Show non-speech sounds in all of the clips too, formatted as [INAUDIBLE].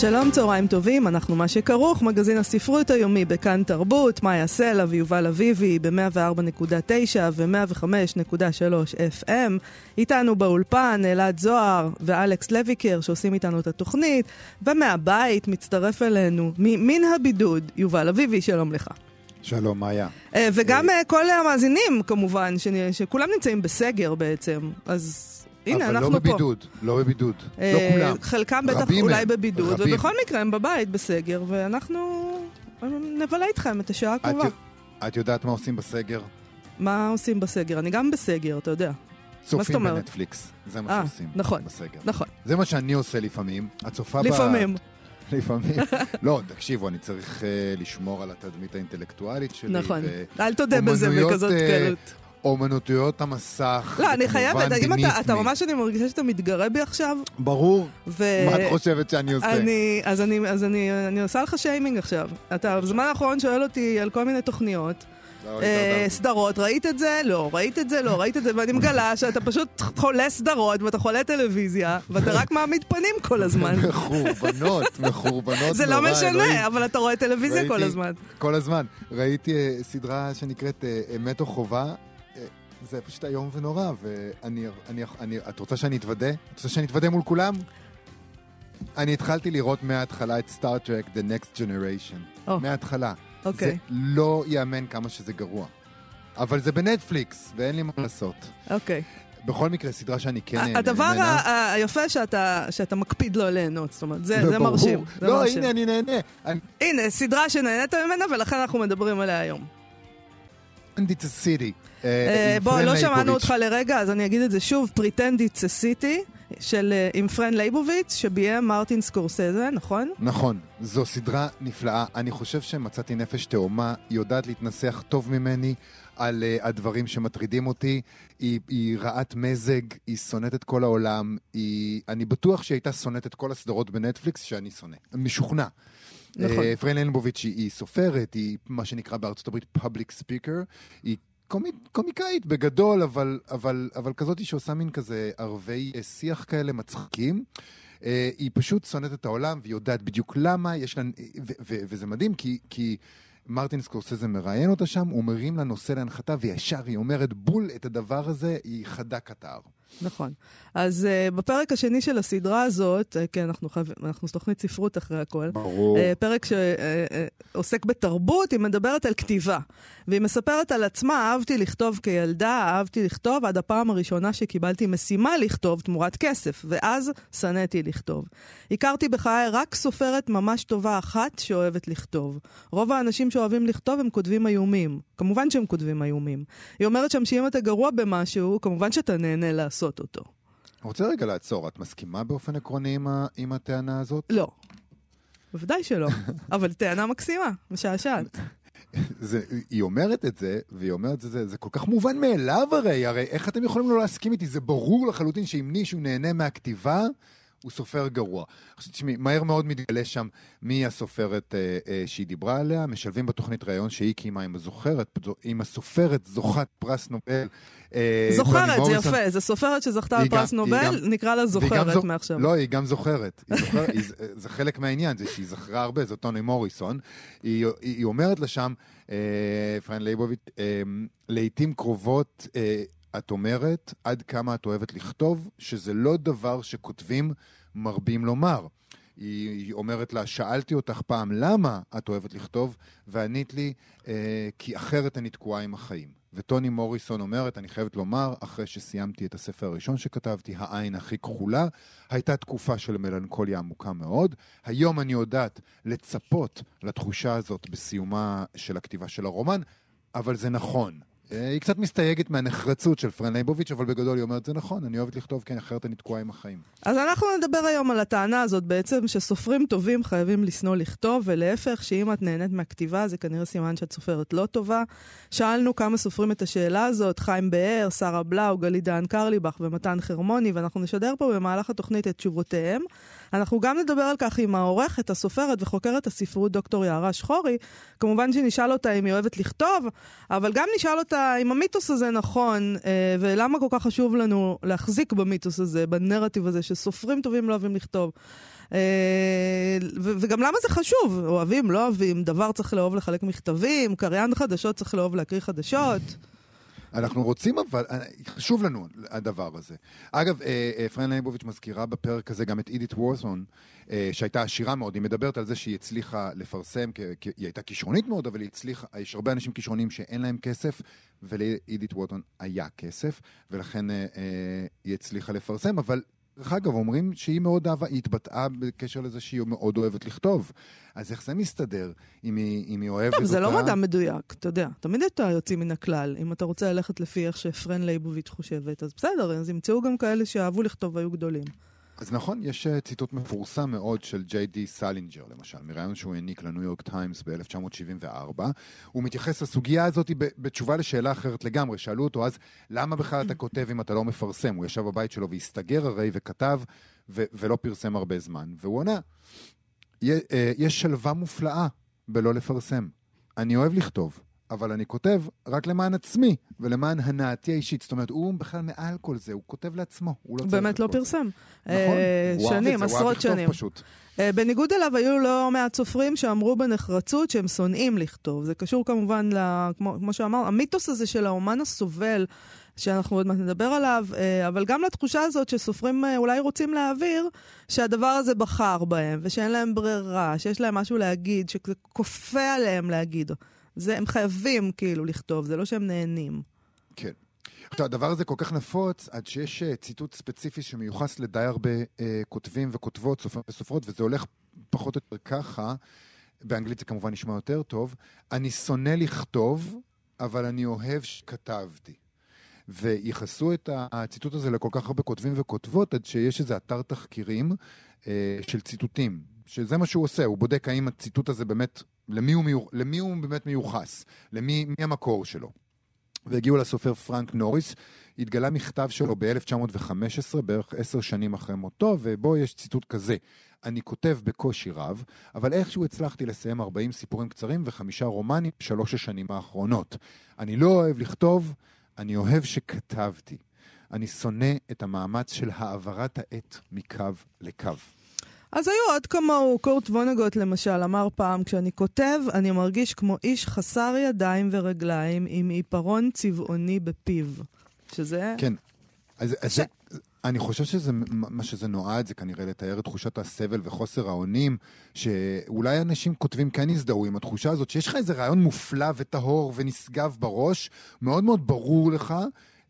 שלום, צהריים טובים, אנחנו מה שכרוך, מגזין הספרות היומי בכאן תרבות, מאיה סלע ויובל אביבי ב-104.9 ו-105.3 FM. איתנו באולפן אלעד זוהר ואלכס לויקר שעושים איתנו את התוכנית, ומהבית מצטרף אלינו, מן הבידוד, יובל אביבי, שלום לך. שלום, מאיה. אה, וגם אה, כל המאזינים, כמובן, שכולם נמצאים בסגר בעצם, אז... הנה, אנחנו לא פה. אבל לא בבידוד, לא בבידוד. אה, לא כולם. חלקם בטח אולי בבידוד, רבים. ובכל מקרה הם בבית בסגר, ואנחנו נבלה איתכם את השעה הקרובה. את, יודעת מה עושים בסגר? מה עושים בסגר? אני גם בסגר, אתה יודע. צופים בנטפליקס, זה מה 아, אה, שעושים נכון, בסגר. נכון. זה מה שאני עושה לפעמים. את צופה לפעמים. ב... [LAUGHS] לפעמים. לא, תקשיבו, אני צריך uh, לשמור על התדמית האינטלקטואלית שלי. נכון. אל תודה בזה בכזאת אה, קלות. אומנותויות המסך, לא, אני חייבת, אם אתה, אתה ממש, אני מרגישה שאתה מתגרה בי עכשיו. ברור. ו... מה את חושבת שאני עושה? אני, אז אני, אז אני, אני עושה לך שיימינג עכשיו. אתה בזמן האחרון שואל אותי על כל מיני תוכניות. לא, אה, סדרות, ראית את זה? לא. ראית את זה? לא. ראית את זה? ואני מגלה שאתה פשוט חולה סדרות ואתה חולה טלוויזיה, ואתה רק מעמיד פנים כל הזמן. [LAUGHS] מחורבנות, מחורבנות. זה לא משנה, אבל אתה רואה טלוויזיה כל הזמן. כל הזמן. ראיתי אה, סדרה שנקראת אה, אמת או חובה, זה פשוט איום ונורא, ואני... אני, אני, את רוצה שאני אתוודה? את רוצה שאני אתוודה מול כולם? אני התחלתי לראות מההתחלה את סטארט-טרק The Next Generation. Oh. מההתחלה. אוקיי. Okay. זה לא ייאמן כמה שזה גרוע. אבל זה בנטפליקס, ואין לי מה לעשות. אוקיי. Okay. בכל מקרה, סדרה שאני כן נהנה הדבר ממנה... היפה שאתה, שאתה מקפיד לא ליהנות, זאת אומרת, זה, זה מרשים. זה לא, מרשים. הנה, אני נהנה. אני... הנה, סדרה שנהנית ממנה, ולכן אנחנו מדברים עליה היום. Pretend it's a city. אה, אה, בוא, לא שמענו אותך לרגע, אז אני אגיד את זה שוב, Pretend it's a city. של, אה, עם פרן לייבוביץ', שביים מרטין סקורסזה, נכון? נכון. זו סדרה נפלאה. אני חושב שמצאתי נפש תאומה, היא יודעת להתנסח טוב ממני על uh, הדברים שמטרידים אותי. היא, היא רעת מזג, היא שונאת את כל העולם. היא... אני בטוח שהיא הייתה שונאת את כל הסדרות בנטפליקס שאני שונא. משוכנע. נכון. Uh, פרן ליינבוביץ' היא, היא סופרת, היא מה שנקרא בארצות הברית פאבליק ספיקר, היא קומי, קומיקאית בגדול, אבל, אבל, אבל כזאת שעושה מין כזה ערבי אה, שיח כאלה מצחיקים. Uh, היא פשוט שונאת את העולם והיא יודעת בדיוק למה, יש לה... ו- ו- וזה מדהים כי... כי מרטין סקורסזה מראיין אותה שם, הוא מרים לה נושא להנחתה, וישר היא אומרת בול את הדבר הזה, היא חדה קטר. נכון. אז uh, בפרק השני של הסדרה הזאת, uh, כן, אנחנו, חייב, אנחנו תוכנית ספרות אחרי הכל. ברור. Uh, פרק שעוסק uh, uh, בתרבות, היא מדברת על כתיבה. והיא מספרת על עצמה, אהבתי לכתוב כילדה, אהבתי לכתוב עד הפעם הראשונה שקיבלתי משימה לכתוב תמורת כסף, ואז שנאתי לכתוב. הכרתי בחיי רק סופרת ממש טובה אחת שאוהבת לכתוב. רוב האנשים שאוהבים לכתוב הם כותבים איומים. כמובן שהם כותבים איומים. היא אומרת שם שאם אתה גרוע במשהו, כמובן שאתה נהנה לעשות אותו. רוצה רגע לעצור, את מסכימה באופן עקרוני עם, ה... עם הטענה הזאת? לא. בוודאי שלא, [LAUGHS] אבל טענה מקסימה, משעשעת. [LAUGHS] זה, היא אומרת את זה, והיא אומרת את זה, זה כל כך מובן מאליו הרי, הרי איך אתם יכולים לא להסכים איתי? זה ברור לחלוטין שאם מישהו נהנה מהכתיבה, הוא סופר גרוע. עכשיו תשמעי, מהר מאוד מתגלה שם מי הסופרת אה, אה, שהיא דיברה עליה, משלבים בתוכנית ראיון שהיא קיימה עם הזוכרת, עם הסופרת זוכת פרס נובל. אה, זוכרת, זה יפה, זו סופרת שזכתה על פרס נובל, גם, נקרא לה זוכרת זוכ... מעכשיו. לא, היא גם זוכרת. היא זוכר, היא, זה חלק מהעניין, זה שהיא זכרה הרבה, זו טוני מוריסון. היא, היא, היא אומרת לה שם, אה, פרן לייבוביץ', אה, לעיתים קרובות, אה, את אומרת עד כמה את אוהבת לכתוב, שזה לא דבר שכותבים מרבים לומר. היא אומרת לה, שאלתי אותך פעם למה את אוהבת לכתוב, וענית לי, אה, כי אחרת אני תקועה עם החיים. וטוני מוריסון אומרת, אני חייבת לומר, אחרי שסיימתי את הספר הראשון שכתבתי, העין הכי כחולה, הייתה תקופה של מלנכוליה עמוקה מאוד. היום אני יודעת לצפות לתחושה הזאת בסיומה של הכתיבה של הרומן, אבל זה נכון. אה, היא קצת מסתייגת מהנחרצות של פרן ליבוביץ', אבל בגדול היא אומרת, זה נכון, אני אוהבת לכתוב, כן, אחרת אני תקועה עם החיים. אז אנחנו נדבר היום על הטענה הזאת בעצם, שסופרים טובים חייבים לשנוא לכתוב, ולהפך, שאם את נהנית מהכתיבה, זה כנראה סימן שאת סופרת לא טובה. שאלנו כמה סופרים את השאלה הזאת, חיים באר, שרה בלאו, גלית דהן קרליבך ומתן חרמוני, ואנחנו נשדר פה במהלך התוכנית את תשובותיהם. אנחנו גם נדבר על כך עם העורכת, הסופרת וחוקרת הספרות דוקטור יערה שחורי. כמובן שנשאל אותה אם היא אוהבת לכתוב, אבל גם נשאל אותה אם המיתוס הזה נכון, אה, ולמה כל כך חשוב לנו להחזיק במיתוס הזה, בנרטיב הזה, שסופרים טובים לא אוהבים לכתוב. אה, וגם למה זה חשוב? אוהבים, לא אוהבים, דבר צריך לאהוב לחלק מכתבים, קריין חדשות צריך לאהוב להקריא חדשות. אנחנו רוצים אבל, אה, חשוב לנו הדבר הזה. אגב, אה, אה, פרן ליבוביץ' מזכירה בפרק הזה גם את אידית וורסון, שהייתה עשירה מאוד, היא מדברת על זה שהיא הצליחה לפרסם, היא הייתה כישרונית מאוד, אבל היא הצליחה, יש הרבה אנשים כישרונים שאין להם כסף, ולאידית וורסון היה כסף, ולכן היא הצליחה לפרסם, אבל דרך אגב, אומרים שהיא מאוד אהבה, היא התבטאה בקשר לזה שהיא מאוד אוהבת לכתוב. אז איך זה מסתדר אם היא, אם היא אוהבת טוב, אותה? זה לא מדע מדויק, אתה יודע. תמיד אתה יוצאים מן הכלל. אם אתה רוצה ללכת לפי איך שפרן ליבוביץ' חושבת, אז בסדר, אז ימצאו גם כאלה שאהבו לכתוב והיו גדולים. אז נכון, יש אה, ציטוט מפורסם מאוד של ג'יי די סלינג'ר, למשל, מראיון שהוא העניק לניו יורק טיימס ב-1974. הוא מתייחס לסוגיה הזאת בתשובה לשאלה אחרת לגמרי. שאלו אותו אז, למה בכלל אתה כותב אם אתה לא מפרסם? הוא ישב בבית שלו והסתגר הרי וכתב, ולא פרסם הרבה זמן. והוא עונה, "יה- אה, יש שלווה מופלאה בלא לפרסם. אני אוהב לכתוב. אבל אני כותב רק למען עצמי ולמען הנאתי האישית. זאת אומרת, הוא בכלל מעל כל זה, הוא כותב לעצמו, הוא לא צריך באמת לא. פרסם. נכון, אה, שנים, עשרות שנים. פשוט. אה, בניגוד אליו, היו לא מעט סופרים שאמרו בנחרצות שהם שונאים לכתוב. זה קשור כמובן, כמו, כמו שאמר, המיתוס הזה של האומן הסובל, שאנחנו עוד מעט נדבר עליו, אה, אבל גם לתחושה הזאת שסופרים אולי רוצים להעביר, שהדבר הזה בחר בהם, ושאין להם ברירה, שיש להם משהו להגיד, שזה כופה עליהם להגיד. זה, הם חייבים כאילו לכתוב, זה לא שהם נהנים. כן. עכשיו, הדבר הזה כל כך נפוץ, עד שיש אה, ציטוט ספציפי שמיוחס לדי הרבה אה, כותבים וכותבות, סופרים וסופרות, וזה הולך פחות או יותר ככה, באנגלית זה כמובן נשמע יותר טוב, אני שונא לכתוב, אבל אני אוהב שכתבתי. וייחסו את הציטוט הזה לכל כך הרבה כותבים וכותבות, עד שיש איזה אתר תחקירים אה, של ציטוטים, שזה מה שהוא עושה, הוא בודק האם הציטוט הזה באמת, למי הוא, מיוח, למי הוא באמת מיוחס, למי מי המקור שלו. והגיעו לסופר פרנק נוריס, התגלה מכתב שלו ב-1915, בערך עשר שנים אחרי מותו, ובו יש ציטוט כזה: אני כותב בקושי רב, אבל איכשהו הצלחתי לסיים 40 סיפורים קצרים וחמישה רומנים בשלוש השנים האחרונות. אני לא אוהב לכתוב, אני אוהב שכתבתי. אני שונא את המאמץ של העברת העט מקו לקו. אז היו עוד כמוהו, קורט וונגוט למשל אמר פעם, כשאני כותב, אני מרגיש כמו איש חסר ידיים ורגליים עם עיפרון צבעוני בפיו. שזה... כן. אז, אז זה, אני חושב שזה, מה שזה נועד, זה כנראה לתאר את תחושת הסבל וחוסר האונים, שאולי אנשים כותבים כן יזדהו עם התחושה הזאת, שיש לך איזה רעיון מופלא וטהור ונשגב בראש, מאוד מאוד ברור לך,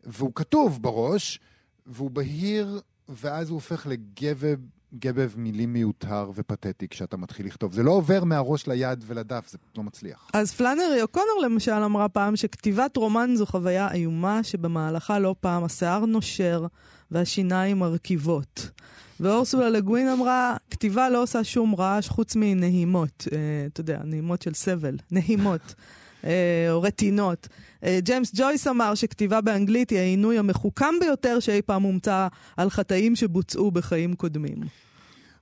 והוא כתוב בראש, והוא בהיר, ואז הוא הופך לגבב גבב מילים מיותר ופתטי כשאתה מתחיל לכתוב. זה לא עובר מהראש ליד ולדף, זה לא מצליח. אז פלאנרי אוקונור למשל אמרה פעם שכתיבת רומן זו חוויה איומה שבמהלכה לא פעם השיער נושר והשיניים מרכיבות. ואורסולה לגווין אמרה, כתיבה לא עושה שום רעש חוץ מנהימות, אה, אתה יודע, נהימות של סבל, נהימות. אה, או רטינות. אה, ג'יימס ג'ויס אמר שכתיבה באנגלית היא העינוי המחוכם ביותר שאי פעם הומצא על חטאים שבוצעו בחיים קודמים.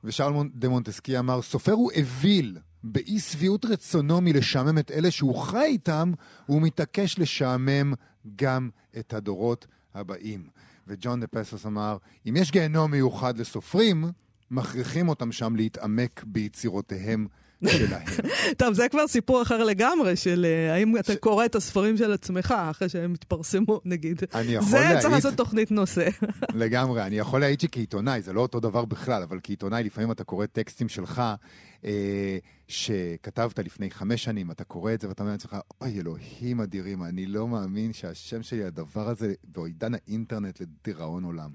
ושארל דה מונטסקייה אמר, סופר הוא אוויל. באי שביעות רצונו מלשעמם את אלה שהוא חי איתם, הוא מתעקש לשעמם גם את הדורות הבאים. וג'ון דה פסוס אמר, אם יש גיהנום מיוחד לסופרים, מכריחים אותם שם להתעמק ביצירותיהם שלהם. [LAUGHS] טוב, זה כבר סיפור אחר לגמרי, של uh, האם אתה קורא את הספרים של עצמך אחרי שהם התפרסמו, נגיד. אני יכול זה להעיד... צריך לעשות תוכנית נושא. [LAUGHS] לגמרי, אני יכול להעיד שכעיתונאי, זה לא אותו דבר בכלל, אבל כעיתונאי לפעמים אתה קורא טקסטים שלך אה, שכתבת לפני חמש שנים, אתה קורא את זה ואתה אומר לעצמך, אוי אלוהים אדירים, אני לא מאמין שהשם שלי, הדבר הזה, בעידן האינטרנט לדיראון עולם.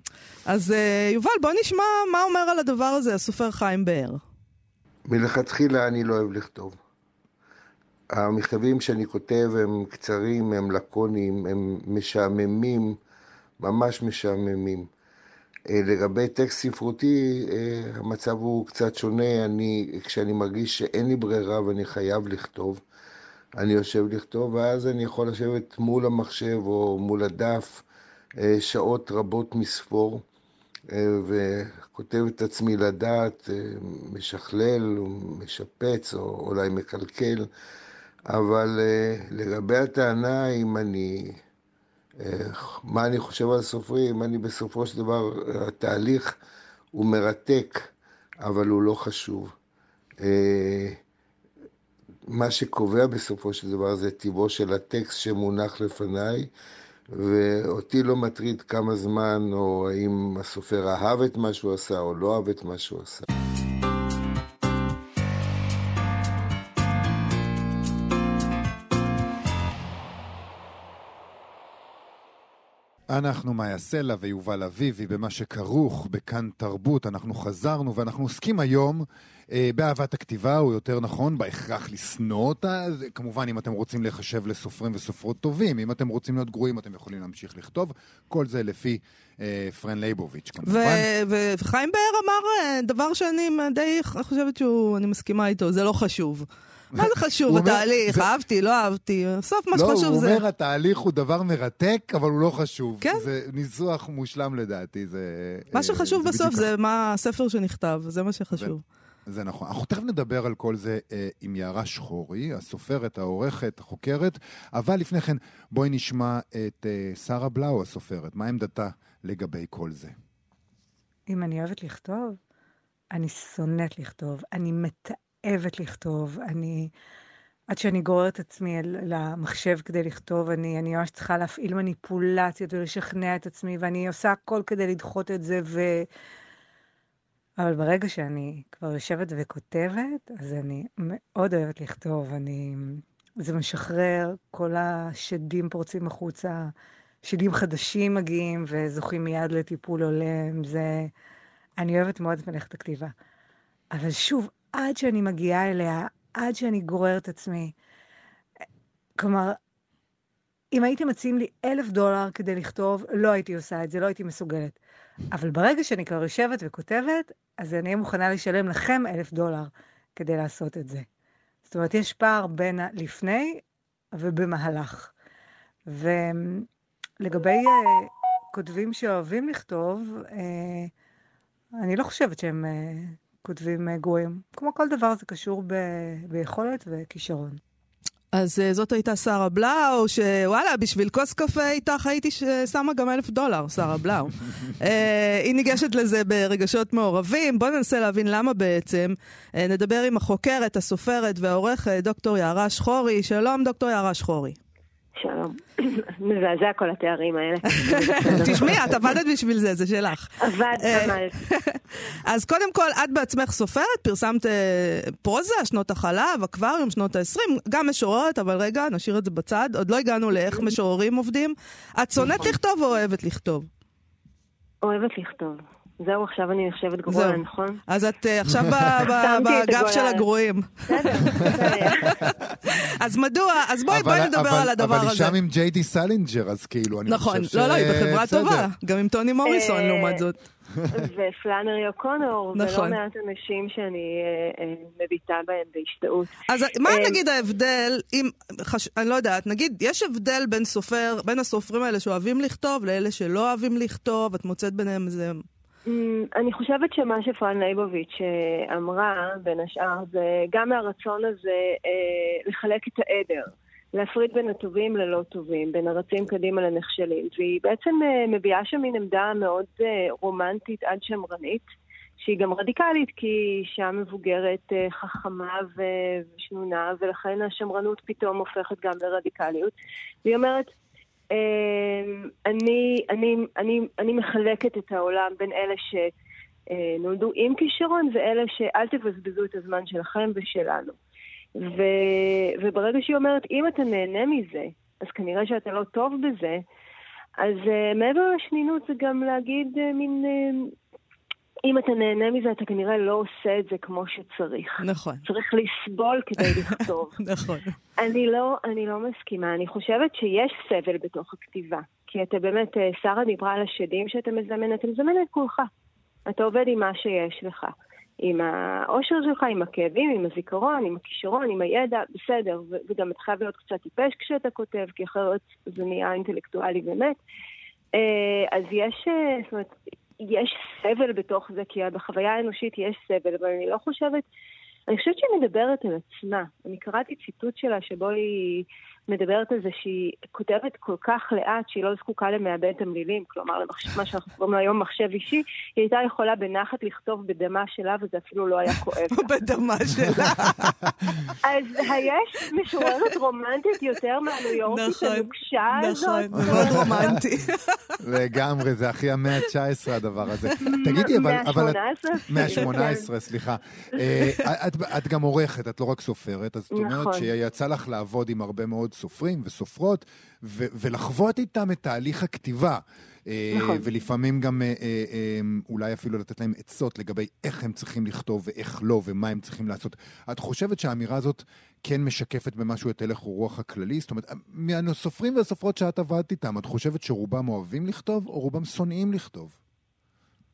אז uh, יובל, בוא נשמע מה אומר על הדבר הזה הסופר חיים באר. מלכתחילה אני לא אוהב לכתוב. המכתבים שאני כותב הם קצרים, הם לקוניים, הם משעממים, ממש משעממים. אה, לגבי טקסט ספרותי, אה, המצב הוא קצת שונה. אני, כשאני מרגיש שאין לי ברירה ואני חייב לכתוב, אני יושב לכתוב, ואז אני יכול לשבת מול המחשב או מול הדף אה, שעות רבות מספור, וכותב את עצמי לדעת, משכלל, משפץ או אולי מקלקל. אבל לגבי הטענה אם אני מה אני חושב על סופרים, אני בסופו של דבר, התהליך הוא מרתק, אבל הוא לא חשוב. אה, מה שקובע בסופו של דבר זה טיבו של הטקסט שמונח לפניי, ואותי לא מטריד כמה זמן, או האם הסופר אהב את מה שהוא עשה או לא אהב את מה שהוא עשה. אנחנו מאיה סלע ויובל אביבי במה שכרוך בכאן תרבות. אנחנו חזרנו ואנחנו עוסקים היום אה, באהבת הכתיבה, או יותר נכון, בהכרח לשנוא אותה. כמובן, אם אתם רוצים להיחשב לסופרים וסופרות טובים, אם אתם רוצים להיות גרועים, אתם יכולים להמשיך לכתוב. כל זה לפי אה, פרן לייבוביץ', כמובן. וחיים באר אמר אה, דבר שאני די חושבת שהוא, אני מסכימה איתו, זה לא חשוב. מה זה חשוב התהליך? אהבתי, לא אהבתי. בסוף מה שחשוב זה... לא, הוא אומר התהליך הוא דבר מרתק, אבל הוא לא חשוב. כן. זה ניסוח מושלם לדעתי. מה אה, שחשוב בסוף זה מה הספר שנכתב, זה מה שחשוב. זה נכון. אנחנו תכף נדבר על כל זה אה, עם יערה שחורי, הסופרת, העורכת, החוקרת, אבל לפני כן בואי נשמע את אה, שרה בלאו, הסופרת. מה עמדתה לגבי כל זה? אם אני אוהבת לכתוב, אני שונאת לכתוב. אני מתארת אוהבת לכתוב. אני, עד שאני גוררת עצמי למחשב כדי לכתוב, אני, אני ממש צריכה להפעיל מניפולציות ולשכנע את עצמי, ואני עושה הכל כדי לדחות את זה, ו... אבל ברגע שאני כבר יושבת וכותבת, אז אני מאוד אוהבת לכתוב. אני... זה משחרר, כל השדים פורצים החוצה, שדים חדשים מגיעים וזוכים מיד לטיפול הולם. זה... אני אוהבת מאוד את מלאכת הכתיבה. אבל שוב, עד שאני מגיעה אליה, עד שאני גוררת עצמי. כלומר, אם הייתם מציעים לי אלף דולר כדי לכתוב, לא הייתי עושה את זה, לא הייתי מסוגלת. אבל ברגע שאני כבר יושבת וכותבת, אז אני אהיה מוכנה לשלם לכם אלף דולר כדי לעשות את זה. זאת אומרת, יש פער בין הלפני ובמהלך. ולגבי uh, כותבים שאוהבים לכתוב, uh, אני לא חושבת שהם uh, כותבים אה, גרועים. כמו כל דבר, זה קשור ב... ביכולת וכישרון. אז uh, זאת הייתה שרה בלאו, שוואלה, בשביל כוס קפה איתך הייתי שמה גם אלף דולר, שרה בלאו. uh, [LAUGHS] היא ניגשת לזה ברגשות מעורבים. בואו ננסה להבין למה בעצם. נדבר עם החוקרת, הסופרת והעורכת, דוקטור יערה שחורי. שלום, דוקטור יערה שחורי. שלום. [COUGHS] מזעזע כל התארים האלה. [LAUGHS] תשמעי, את עבדת בשביל זה, זה שלך. עבד, אה, עמלת. [LAUGHS] אז קודם כל, את בעצמך סופרת, פרסמת אה, פרוזה, שנות החלב, אקווריום, שנות ה-20, גם משוררת, אבל רגע, נשאיר את זה בצד, עוד לא הגענו לאיך משוררים עובדים. את שונאת נכון. לכתוב או אוהבת לכתוב? אוהבת לכתוב. זהו, עכשיו אני נחשבת גרועה, נכון? אז את אה, עכשיו [LAUGHS] בגב של הגרועים. [LAUGHS] אז מדוע, אז בואי בואי נדבר על הדבר הזה. אבל היא שם עם ג'יי די סלינג'ר, אז כאילו, אני נכון, חושב ש... נכון, לא, לא, היא בחברה טובה, גם עם טוני מוריסון אה, לעומת זאת. ופלאנרי אוקונור, נכון. ולא מעט אנשים שאני אה, אה, מביטה בהם בהשתאות. אז מה אה, נגיד ההבדל, אם, חש... אני לא יודעת, נגיד, יש הבדל בין סופר, בין הסופרים האלה שאוהבים לכתוב לאלה שלא אוהבים לכתוב, את מוצאת ביניהם איזה אני חושבת שמה שפרן ליבוביץ' אה, אמרה, בין השאר, זה גם מהרצון הזה אה, לחלק את העדר. להפריד בין הטובים ללא טובים, בין הרצים קדימה לנכשלים. והיא בעצם אה, מביעה שם מין עמדה מאוד רומנטית עד שמרנית, שהיא גם רדיקלית, כי היא אישה מבוגרת, חכמה ושנונה, ולכן השמרנות פתאום הופכת גם לרדיקליות. והיא אומרת, אמ, אני, אני, אני, אני מחלקת את העולם בין אלה שנולדו עם כישרון ואלה שאל תבזבזו את הזמן שלכם ושלנו. ו, וברגע שהיא אומרת, אם אתה נהנה מזה, אז כנראה שאתה לא טוב בזה, אז uh, מעבר לשנינות זה גם להגיד uh, מין... Uh, אם אתה נהנה מזה, אתה כנראה לא עושה את זה כמו שצריך. נכון. צריך לסבול כדי [LAUGHS] לכתוב. נכון. אני לא, אני לא מסכימה. אני חושבת שיש סבל בתוך הכתיבה. כי אתה באמת, אה, שרה דיברה על השדים שאתה מזמן, אתה מזמן את כולך. אתה עובד עם מה שיש לך. עם האושר שלך, עם הכאבים, עם הזיכרון, עם הכישרון, עם הידע, בסדר. וגם אתה חייב להיות קצת טיפש כשאתה כותב, כי אחרת זה נהיה אינטלקטואלי באמת. אה, אז יש, אה, זאת אומרת, יש סבל בתוך זה, כי בחוויה האנושית יש סבל, אבל אני לא חושבת... אני חושבת שהיא מדברת על עצמה. אני קראתי ציטוט שלה שבו היא מדברת על זה שהיא כותבת כל כך לאט שהיא לא זקוקה למעבד תמלילים, כלומר למחשב, מה שאנחנו קוראים לו היום מחשב אישי, היא הייתה יכולה בנחת לכתוב בדמה שלה וזה אפילו לא היה כואב. [LAUGHS] בדמה שלה. [LAUGHS] אז יש משוררת רומנטית יותר מהניו יורקית נכון, הנוקשה הזאת? נכון, מאוד רומנטי. [LAUGHS] לגמרי, זה הכי המאה ה-19 הדבר הזה. תגידי, אבל... אבל את- מה-18? מה-18, סליחה. את, את גם עורכת, את לא רק סופרת, אז זאת אומרת נכון. שיצא לך לעבוד עם הרבה מאוד סופרים וסופרות, ו- ולחוות איתם את תהליך הכתיבה. אה, נכון. ולפעמים גם אה, אה, אולי אפילו לתת להם עצות לגבי איך הם צריכים לכתוב ואיך לא, ומה הם צריכים לעשות. את חושבת שהאמירה הזאת כן משקפת במשהו את הלך הרוח הכללי? זאת אומרת, מהסופרים והסופרות שאת עבדת איתם, את חושבת שרובם אוהבים לכתוב, או רובם שונאים לכתוב?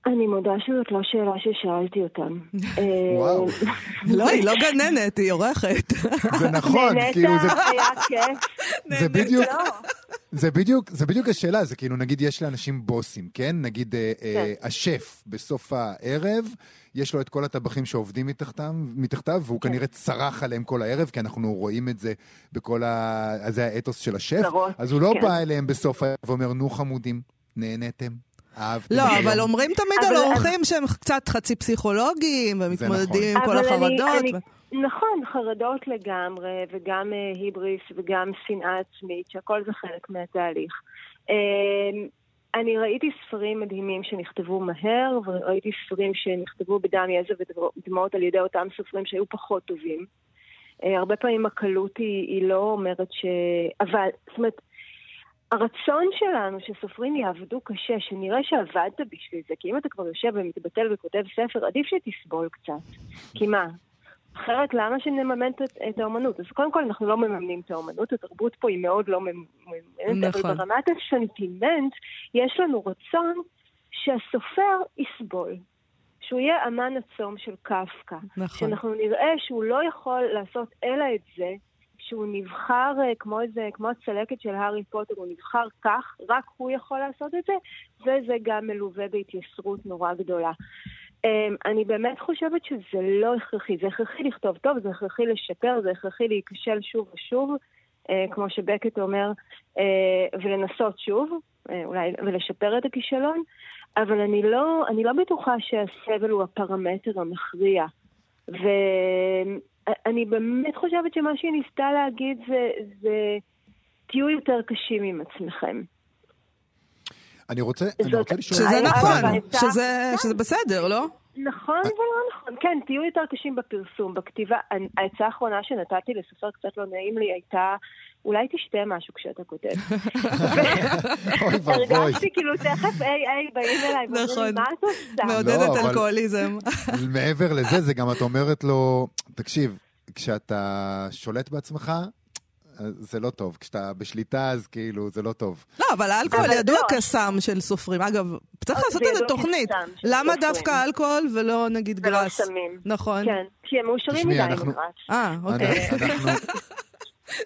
אני מודה שזאת לא שאלה ששאלתי אותם. [LAUGHS] אה, וואו. [LAUGHS] לא, היא לא גננת, היא עורכת. זה נכון? כאילו זה... היה כיף. [LAUGHS] זה בדיוק, לא. זה בדיוק, זה בדיוק השאלה, זה כאילו נגיד יש לאנשים בוסים, כן? נגיד אה, אה, כן. השף בסוף הערב, יש לו את כל הטבחים שעובדים מתחתם, מתחתיו, והוא כן. כנראה צרח עליהם כל הערב, כי אנחנו רואים את זה בכל ה... אז זה האתוס של השף, צרות, אז הוא לא כן. בא אליהם בסוף הערב ואומר, נו חמודים, נהניתם, אהבתם. לא, אבל היום." אומרים תמיד על אורחים שהם קצת חצי פסיכולוגיים, ומתמודדים עם כל החרדות. נכון, חרדות לגמרי, וגם אה, היבריס וגם שנאה עצמית, שהכל זה חלק מהתהליך. אה, אני ראיתי ספרים מדהימים שנכתבו מהר, וראיתי ספרים שנכתבו בדם, יזע ודמעות על ידי אותם סופרים שהיו פחות טובים. אה, הרבה פעמים הקלות היא, היא לא אומרת ש... אבל, זאת אומרת, הרצון שלנו שסופרים יעבדו קשה, שנראה שעבדת בשביל זה, כי אם אתה כבר יושב ומתבטל וכותב ספר, עדיף שתסבול קצת. כי מה? אחרת למה שנממן את, את האומנות? אז קודם כל אנחנו לא מממנים את האומנות, התרבות פה היא מאוד לא מממנת, נכון. אבל ברמת הסנטימנט יש לנו רצון שהסופר יסבול. שהוא יהיה אמן הצום של קפקא. נכון. שאנחנו נראה שהוא לא יכול לעשות אלא את זה, שהוא נבחר אה, כמו איזה, כמו הצלקת של הארי פוטר, הוא נבחר כך, רק הוא יכול לעשות את זה, וזה גם מלווה בהתייסרות נורא גדולה. אמ, אני באמת חושבת שזה לא הכרחי, זה הכרחי לכתוב טוב, זה הכרחי לשפר, זה הכרחי להיכשל שוב ושוב, אה, כמו שבקט אומר, אה, ולנסות שוב, אולי, ולשפר את הכישלון, אבל אני לא, אני לא בטוחה שהסבל הוא הפרמטר המכריע. ואני באמת חושבת שמה שהיא ניסתה להגיד זה, זה תהיו יותר קשים עם עצמכם. אני רוצה, אני זאת- רוצה לשאול... שזה נכון, שזה שזה בסדר, לא? נכון ולא נכון. כן, תהיו יותר קשים בפרסום, בכתיבה. אני- העצה האחרונה שנתתי לסופר קצת לא נעים לי הייתה, אולי תשתה משהו כשאתה כותב. [LAUGHS] אוי ואבוי. הרגשתי כאילו תכף איי איי באים אליי, נכון. מה את עושה? מעודדת אבל- אלכוהוליזם. מעבר לזה, זה גם את אומרת לו, תקשיב, כשאתה שולט בעצמך, זה לא טוב. כשאתה בשליטה, אז כאילו, זה לא טוב. לא, אבל האלכוהול ידוע לא. כסם של סופרים. אגב, צריך זה לעשות איזה תוכנית. למה סופרים. דווקא אלכוהול ולא נגיד ולא גראס? סמים. נכון. כן, כי הם מאושרים מדי עם גראס. אה, אוקיי. [LAUGHS]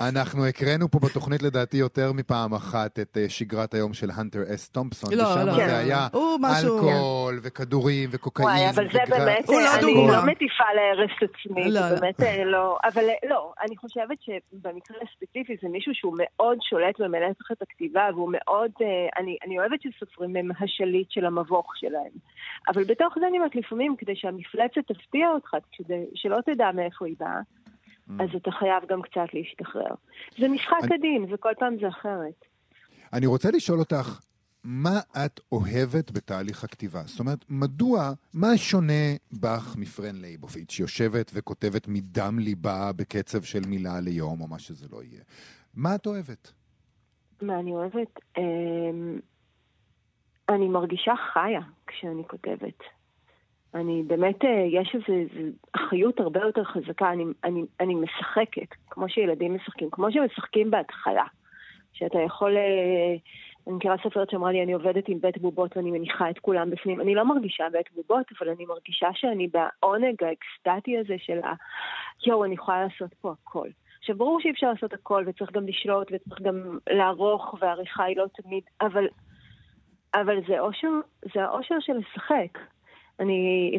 אנחנו- הקראנו פה בתוכנית לדעתי יותר מפעם אחת את אה, שגרת היום של הנטר אס תומפסון, לא, ושם לא. זה היה הוא משהו... אלכוהול וכדורים וקוקאין וואי, אבל זה. באמת, לא אני. לא מטיפה להרס עצמי, לא, זה. באמת אה, לא, אבל אה, לא, אני חושבת שבמקרה הספציפי זה מישהו שהוא מאוד שולט ומלך את הכתיבה, והוא מאוד, אני, אני אוהבת שסופרים הם השליט של המבוך שלהם. אבל בתוך זה אני אומרת, לפעמים כדי שהמפלצת תפתיע אותך, כדי שלא תדע מאיפה היא באה, אז אתה חייב גם קצת להשתחרר. זה משחק אני- הדין, וכל פעם זה אחרת. אני רוצה לשאול אותך, מה את אוהבת בתהליך הכתיבה? זאת אומרת, מדוע, מה שונה בך מפרן לייבוביץ', שיושבת וכותבת מדם ליבה בקצב של מילה ליום, או מה שזה לא יהיה? מה את אוהבת? מה אני אוהבת? אמ, אני מרגישה חיה כשאני כותבת. אני באמת, אה, יש איזו אחריות הרבה יותר חזקה. אני, אני, אני משחקת, כמו שילדים משחקים, כמו שמשחקים בהתחלה. שאתה יכול... אה, אני מכירה סופרת שאמרה לי, אני עובדת עם בית בובות ואני מניחה את כולם בפנים. אני לא מרגישה בית בובות, אבל אני מרגישה שאני בעונג האקסטטי הזה של ה... יואו, אני יכולה לעשות פה הכל. עכשיו, ברור שאי אפשר לעשות הכל, וצריך גם לשלוט, וצריך גם לערוך, והעריכה היא לא תמיד, אבל, אבל זה, אושר, זה האושר של לשחק. אני,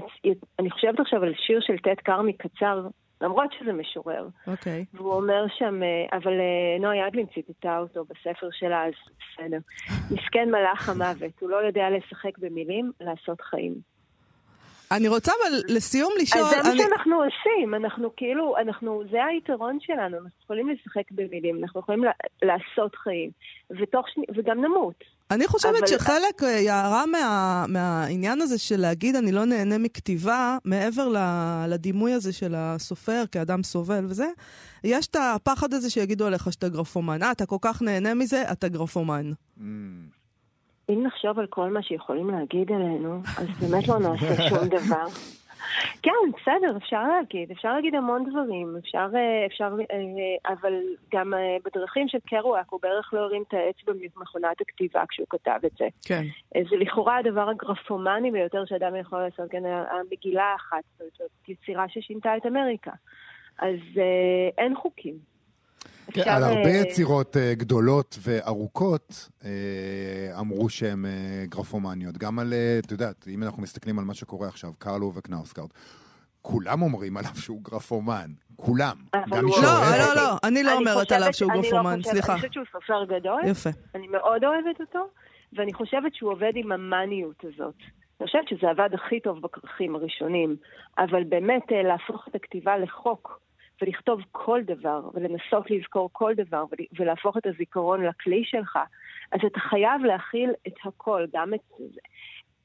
אני חושבת עכשיו על שיר של טט כרמי קצר, למרות שזה משורר. אוקיי. Okay. והוא אומר שם, אה, אבל אה, נועה ידלין ציטטה אותו בספר שלה, אז בסדר. מסכן מלאך המוות, הוא לא יודע לשחק במילים, לעשות חיים. אני רוצה אבל לסיום לשאול... אז זה מה אני... שאנחנו עושים, אנחנו כאילו, אנחנו, זה היתרון שלנו, אנחנו יכולים לשחק במילים, אנחנו יכולים לעשות חיים, ותוך וגם נמות. אני חושבת אבל- שחלק, אה, יערה, מה, מהעניין הזה של להגיד אני לא נהנה מכתיבה, מעבר לדימוי הזה של הסופר כאדם סובל וזה, יש את הפחד הזה שיגידו עליך שאתה גרפומן. אה, אתה כל כך נהנה מזה, אתה גרפומן. Mm. אם נחשוב על כל מה שיכולים להגיד עלינו, אז באמת לא נעשה שום דבר. [LAUGHS] כן, בסדר, אפשר להגיד, אפשר להגיד המון דברים, אפשר, אה, אפשר, אה, אבל גם אה, בדרכים של קרואק, הוא בערך לא הרים את האצבע ממכונת הכתיבה כשהוא כתב את זה. כן. זה לכאורה הדבר הגרפומני ביותר שאדם יכול לעשות, כן, המגילה האחת, זאת יצירה ששינתה את אמריקה. אז אין חוקים. כן, אפשר, על הרבה אה, יצירות אה, גדולות וארוכות אה, אמרו שהן אה, גרפומניות. גם על, את יודעת, אם אנחנו מסתכלים על מה שקורה עכשיו, קרלו וקנאוסקארט, כולם אומרים עליו שהוא גרפומן. כולם. גם מי לא, שאוהב לא, אותו. לא, אני לא אני אומרת חושבת- עליו שהוא לא גרפומן, סליחה. אני חושבת שהוא סופר גדול. יפה. אני מאוד אוהבת אותו, ואני חושבת שהוא עובד עם המאניות הזאת. אני חושבת שזה עבד הכי טוב בכרכים הראשונים, אבל באמת להפוך את הכתיבה לחוק, ולכתוב כל דבר, ולנסות לזכור כל דבר, ול- ולהפוך את הזיכרון לכלי שלך, אז אתה חייב להכיל את הכל, גם את זה.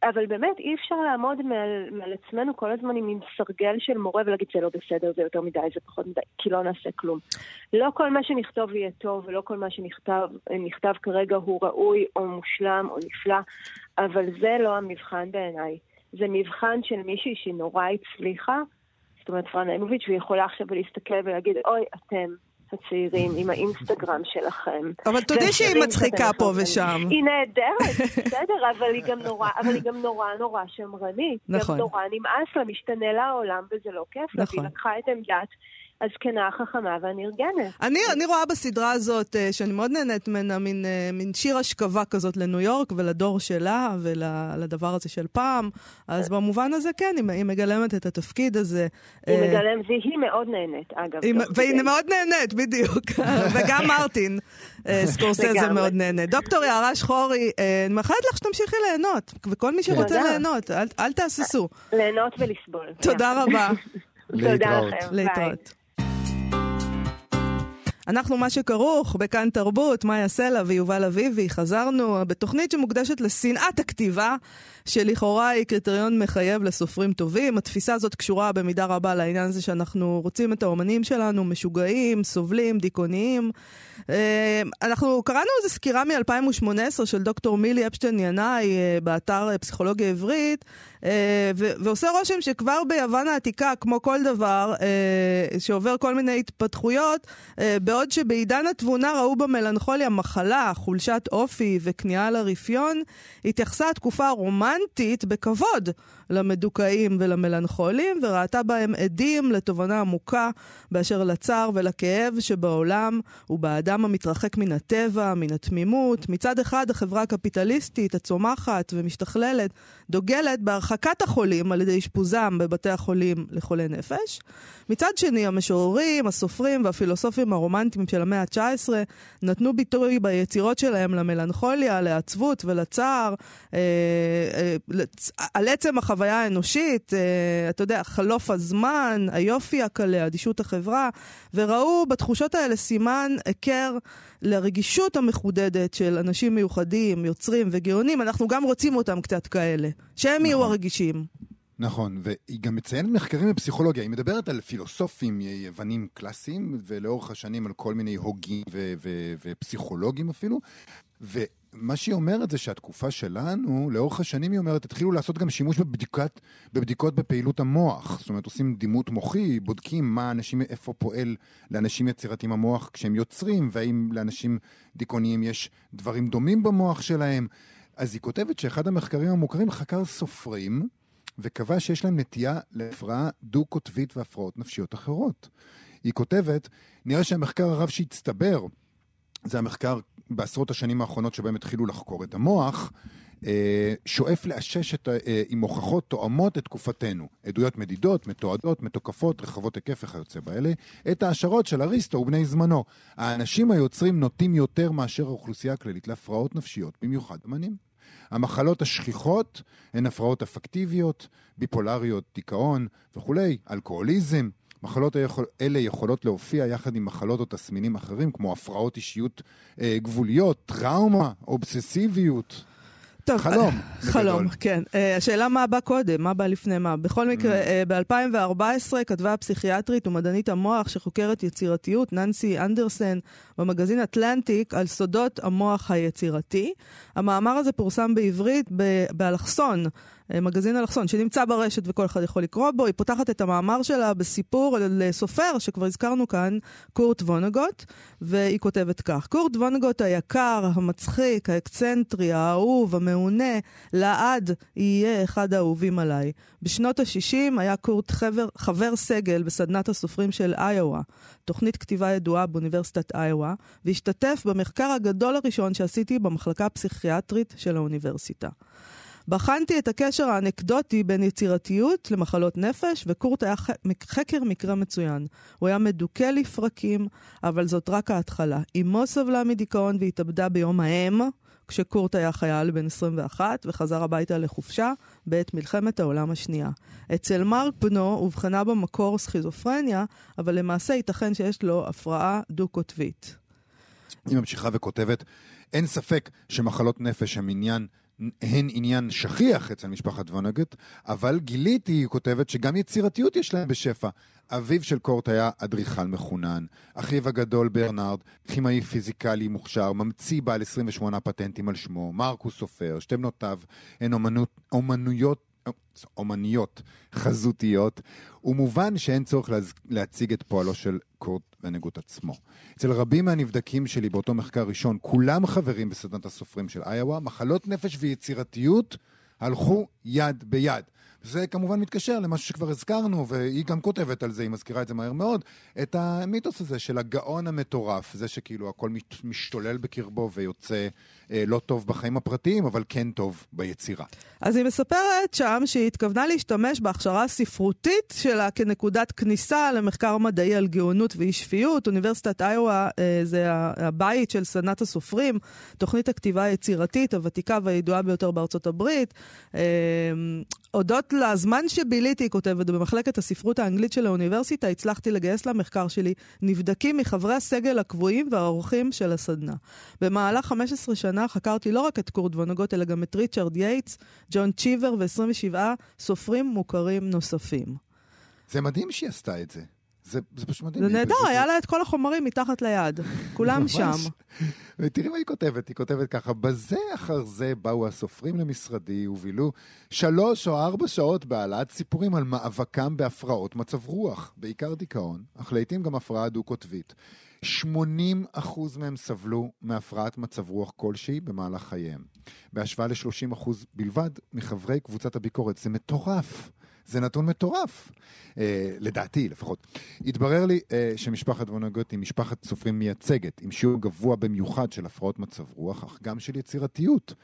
אבל באמת אי אפשר לעמוד מעל, מעל עצמנו כל הזמן עם מין סרגל של מורה ולהגיד זה לא בסדר, זה יותר מדי, זה פחות מדי, כי לא נעשה כלום. לא כל מה שנכתוב יהיה טוב, ולא כל מה שנכתב נכתב כרגע הוא ראוי או מושלם או נפלא, אבל זה לא המבחן בעיניי. זה מבחן של מישהי שהיא נורא הצליחה, זאת אומרת פרן אימוביץ', והיא יכולה עכשיו להסתכל ולהגיד, אוי, אתם הצעירים עם האינסטגרם שלכם. אבל תודי שהיא מצחיקה פה מפרסמים." ושם. היא נהדרת, [LAUGHS] בסדר, אבל היא גם נורא, אבל היא גם נורא נורא שמרנית. נכון. גם נורא נמאס לה, משתנה לה העולם וזה לא כיף לה, נכון. והיא לקחה את עמדת הזקנה החכמה והנרגנת. אני, אני רואה בסדרה הזאת, אה, שאני מאוד נהנית ממנה, מין, אה, מין שיר השכבה כזאת לניו יורק ולדור שלה ולדבר הזה של פעם. אז במובן הזה, כן, היא, היא מגלמת את התפקיד הזה. היא אה, מגלמת, והיא מאוד נהנית, אגב. היא- והיא כדי. מאוד נהנית, בדיוק. [LAUGHS] וגם מרטין אה, סקורסזה. מאוד נהנה. דוקטור יערה שחורי, אה, אני מאחלת לך שתמשיכי ליהנות, וכל מי שרוצה. ליהנות, אל, אל תהססו. ליהנות ולסבול. תודה רבה. [LAUGHS] תודה להתראות. להתראות. אנחנו מה שכרוך בכאן תרבות, מאיה סלע ויובל אביבי. חזרנו בתוכנית שמוקדשת לשנאת הכתיבה, שלכאורה היא קריטריון מחייב לסופרים טובים. התפיסה הזאת קשורה במידה רבה לעניין הזה שאנחנו רוצים את האומנים שלנו משוגעים, סובלים, דיכאוניים. אה, אנחנו קראנו איזו סקירה מ-2018 של דוקטור מילי אפשטיין ינאי אה, באתר אה, פסיכולוגיה עברית, ועושה רושם שכבר ביוון העתיקה, כמו כל דבר אה, שעובר כל מיני התפתחויות, אה, בעוד שבעידן התבונה ראו במלנכוליה מחלה, חולשת אופי וכניעה לרפיון, התייחסה התקופה הרומנטית בכבוד למדוכאים ולמלנכולים, וראתה בהם עדים לתובנה עמוקה באשר לצער ולכאב שבעולם ובאדם המתרחק מן הטבע, מן התמימות. מצד אחד, החברה הקפיטליסטית, הצומחת ומשתכללת, דוגלת בהרחקת החולים על ידי אשפוזם בבתי החולים לחולי נפש. מצד שני, המשוררים, הסופרים והפילוסופים הרומנטיים של המאה ה-19 נתנו ביטוי ביצירות שלהם למלנכוליה, לעצבות ולצער, אה, אה, לצ- על עצם החוויה האנושית, אה, אתה יודע, חלוף הזמן, היופי הקלה, אדישות החברה, וראו בתחושות האלה סימן היכר לרגישות המחודדת של אנשים מיוחדים, יוצרים וגאונים. אנחנו גם רוצים אותם קצת כאלה, שהם יהיו נכון. הרגישים. נכון, והיא גם מציינת מחקרים בפסיכולוגיה, היא מדברת על פילוסופים יוונים קלאסיים, ולאורך השנים על כל מיני הוגים ו- ו- ופסיכולוגים אפילו, מה שהיא אומרת זה שהתקופה שלנו, לאורך השנים היא אומרת, התחילו לעשות גם שימוש בבדיקת, בבדיקות בפעילות המוח. זאת אומרת, עושים דימות מוחי, בודקים מה אנשים, איפה פועל לאנשים יצירתיים המוח כשהם יוצרים, והאם לאנשים דיכאוניים יש דברים דומים במוח שלהם. אז היא כותבת שאחד המחקרים המוכרים חקר סופרים, וקבע שיש להם נטייה להפרעה דו-קוטבית והפרעות נפשיות אחרות. היא כותבת, נראה שהמחקר הרב שהצטבר, זה המחקר בעשרות השנים האחרונות שבהם התחילו לחקור את המוח, אה, שואף לאשש את, אה, עם הוכחות תואמות את תקופתנו. עדויות מדידות, מתועדות, מתוקפות, רחבות היקף וכיוצא באלה, את ההשערות של אריסטו ובני זמנו. האנשים היוצרים נוטים יותר מאשר האוכלוסייה הכללית להפרעות נפשיות, במיוחד אמנים. המחלות השכיחות הן הפרעות אפקטיביות, ביפולריות, דיכאון וכולי, אלכוהוליזם. מחלות אלה יכולות להופיע יחד עם מחלות או תסמינים אחרים, כמו הפרעות אישיות אה, גבוליות, טראומה, אובססיביות. טוב, חלום, [LAUGHS] חלום, בגדול. כן. אה, השאלה מה בא קודם, מה בא לפני מה. בכל מקרה, Mm. אה, ב-2014 כתבה הפסיכיאטרית ומדענית המוח שחוקרת יצירתיות, ננסי אנדרסן, במגזין אטלנטיק, על סודות המוח היצירתי. המאמר הזה פורסם בעברית באלכסון, מגזין אלכסון, שנמצא ברשת וכל אחד יכול לקרוא בו. היא פותחת את המאמר שלה בסיפור על סופר שכבר הזכרנו כאן, קורט וונגוט, והיא כותבת כך: קורט וונגוט היקר, המצחיק, האקצנטרי, האהוב, המעונה, לעד יהיה אחד האהובים עליי. בשנות ה-60 היה קורט חבר, חבר סגל בסדנת הסופרים של איואה, תוכנית כתיבה ידועה באוניברסיטת איואה, והשתתף במחקר הגדול הראשון שעשיתי במחלקה הפסיכיאטרית של האוניברסיטה. בחנתי את הקשר האנקדוטי בין יצירתיות למחלות נפש, וקורט היה ח- חקר מקרה מצוין. הוא היה מדוכא לפרקים, אבל זאת רק ההתחלה. אמו סבלה מדיכאון והתאבדה ביום האם, כשקורט היה חייל בן 21 וחזר הביתה לחופשה בעת מלחמת העולם השנייה. אצל מרק בנו אובחנה במקור סכיזופרניה, אבל למעשה ייתכן שיש לו הפרעה דו-קוטבית. היא ממשיכה וכותבת, אין ספק שמחלות נפש הם עניין, הן עניין שכיח אצל משפחת וונגט, אבל גיליתי, היא כותבת, שגם יצירתיות יש להם בשפע. אביו של קורט היה אדריכל מחונן, אחיו הגדול ברנרד, כימאי פיזיקלי מוכשר, ממציא בעל 28 פטנטים על שמו, מרקוס סופר, שתי בנותיו הן אומנות, אומנויות אומניות חזותיות, ומובן שאין צורך להז... להציג את פועלו של קורט ונגוט עצמו. אצל רבים מהנבדקים שלי באותו מחקר ראשון, כולם חברים בסדנת הסופרים של איואה, מחלות נפש ויצירתיות הלכו יד ביד. זה כמובן מתקשר למשהו שכבר הזכרנו, והיא גם כותבת על זה, היא מזכירה את זה מהר מאוד, את המיתוס הזה של הגאון המטורף, זה שכאילו הכל משתולל בקרבו ויוצא אה, לא טוב בחיים הפרטיים, אבל כן טוב ביצירה. אז היא מספרת שם שהיא התכוונה להשתמש בהכשרה הספרותית שלה כנקודת כניסה למחקר מדעי על גאונות ואי שפיות. אוניברסיטת איואה אה, זה הבית של סדנת הסופרים, תוכנית הכתיבה היצירתית הוותיקה והידועה ביותר בארצות הברית. אה, הודות לזמן שביליתי, היא כותבת, במחלקת הספרות האנגלית של האוניברסיטה, הצלחתי לגייס למחקר שלי נבדקים מחברי הסגל הקבועים והאורחים של הסדנה. במהלך 15 שנה חקרתי לא רק את קורט וונגוט, אלא גם את ריצ'רד יייטס, ג'ון צ'יבר ו-27 סופרים מוכרים נוספים. זה מדהים שהיא עשתה את זה. זה, זה פשוט מדהים. זה נהדר, היה לה את כל החומרים מתחת ליד. כולם. שם. [LAUGHS] ותראי מה היא כותבת, היא כותבת ככה, בזה אחר זה באו הסופרים למשרדי ובילו שלוש או ארבע שעות בהעלאת סיפורים על מאבקם בהפרעות מצב רוח, בעיקר דיכאון, אך לעיתים גם הפרעה דו-קוטבית. 80 אחוז מהם סבלו מהפרעת מצב רוח כלשהי במהלך חייהם. בהשוואה ל-30 אחוז בלבד מחברי קבוצת הביקורת. זה מטורף. זה נתון מטורף, אה, לדעתי לפחות. התברר לי אה, שמשפחת וונגוט היא משפחת סופרים מייצגת, עם שיעור גבוה במיוחד של הפרעות מצב רוח, אך גם של יצירתיות.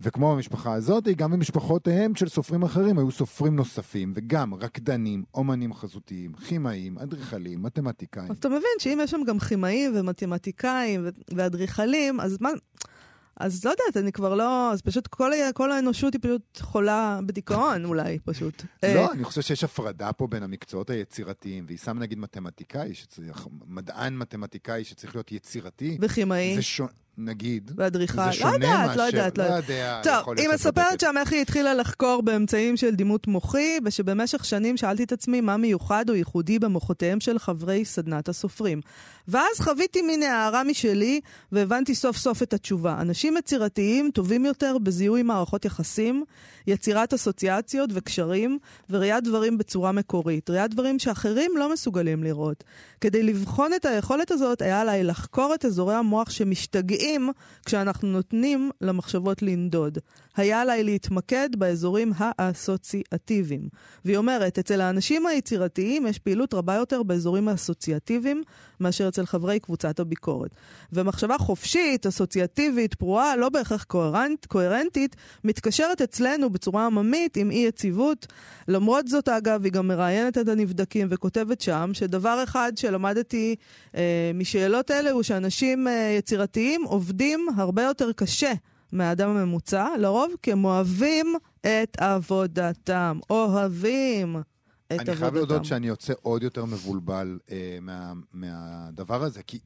וכמו במשפחה הזאת, גם במשפחותיהם של סופרים אחרים היו סופרים נוספים, וגם רקדנים, אומנים חזותיים, כימאים, אדריכלים, מתמטיקאים. אתה מבין שאם יש שם גם כימאים ומתמטיקאים ואדריכלים, אז מה... אז לא יודעת, אני כבר לא... אז פשוט כל, כל האנושות היא פשוט חולה בדיכאון אולי, פשוט. אה, לא, אני חושב שיש הפרדה פה בין המקצועות היצירתיים, והיא שמה נגיד מתמטיקאי, שצריך, מדען מתמטיקאי שצריך להיות יצירתי. וכימאי. זה שונה, נגיד, ואדריכל. זה לא שונה יודעת, מאשר... לא יודעת, לא יודעת. יודע, טוב, היא מספרת. שם איך היא התחילה לחקור באמצעים של דימות מוחי, ושבמשך שנים שאלתי את עצמי מה מיוחד או ייחודי במוחותיהם של חברי סדנת הסופרים. ואז חוויתי מין הערה משלי, והבנתי סוף סוף את התשובה. אנשים יצירתיים טובים יותר בזיהוי מערכות יחסים, יצירת אסוציאציות וקשרים, וראיית דברים בצורה מקורית. ראיית דברים שאחרים לא מסוגלים לראות. כדי לבחון את היכולת הזאת, היה עליי לחקור את אזורי המוח שמשתגעים כשאנחנו נותנים למחשבות לנדוד. היה עליי להתמקד באזורים האסוציאטיביים. והיא אומרת, אצל האנשים היצירתיים יש פעילות רבה יותר באזורים האסוציאטיביים מאשר אצל חברי קבוצת הביקורת. ומחשבה חופשית, אסוציאטיבית, פרועה, לא בהכרח קוהרנט, קוהרנטית, מתקשרת אצלנו בצורה עממית עם אי-יציבות. למרות זאת, אגב, היא גם מראיינת את הנבדקים וכותבת שם שדבר אחד שלמדתי אה, משאלות אלה הוא שאנשים אה, יצירתיים עובדים הרבה יותר קשה מהאדם הממוצע, לרוב כי הם אוהבים את עבודתם. אוהבים את אני עבודתם. חייב להודות שאני יוצא עוד יותר מבולבל אה, מה, מהדבר הזה, כי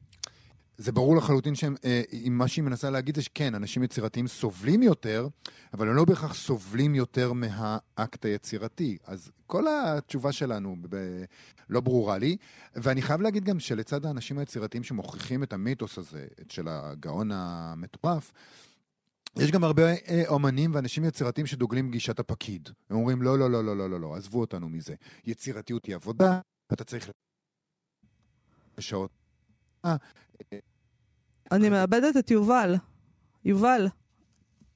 זה ברור לחלוטין שהם, אה, מה שהיא מנסה להגיד זה שכן, אנשים יצירתיים סובלים יותר, אבל הם לא בהכרח סובלים יותר מהאקט היצירתי. אז כל התשובה שלנו ב- לא ברורה לי, ואני חייב להגיד גם שלצד האנשים היצירתיים שמוכיחים את המיתוס הזה, את של הגאון המטורף, יש גם הרבה אה, אומנים ואנשים יצירתיים שדוגלים גישת הפקיד. הם אומרים, לא, לא, לא, לא, לא, לא, לא, עזבו אותנו מזה. יצירתיות היא עבודה, אתה צריך... שעות. אה, אני מאבדת את יובל. יובל,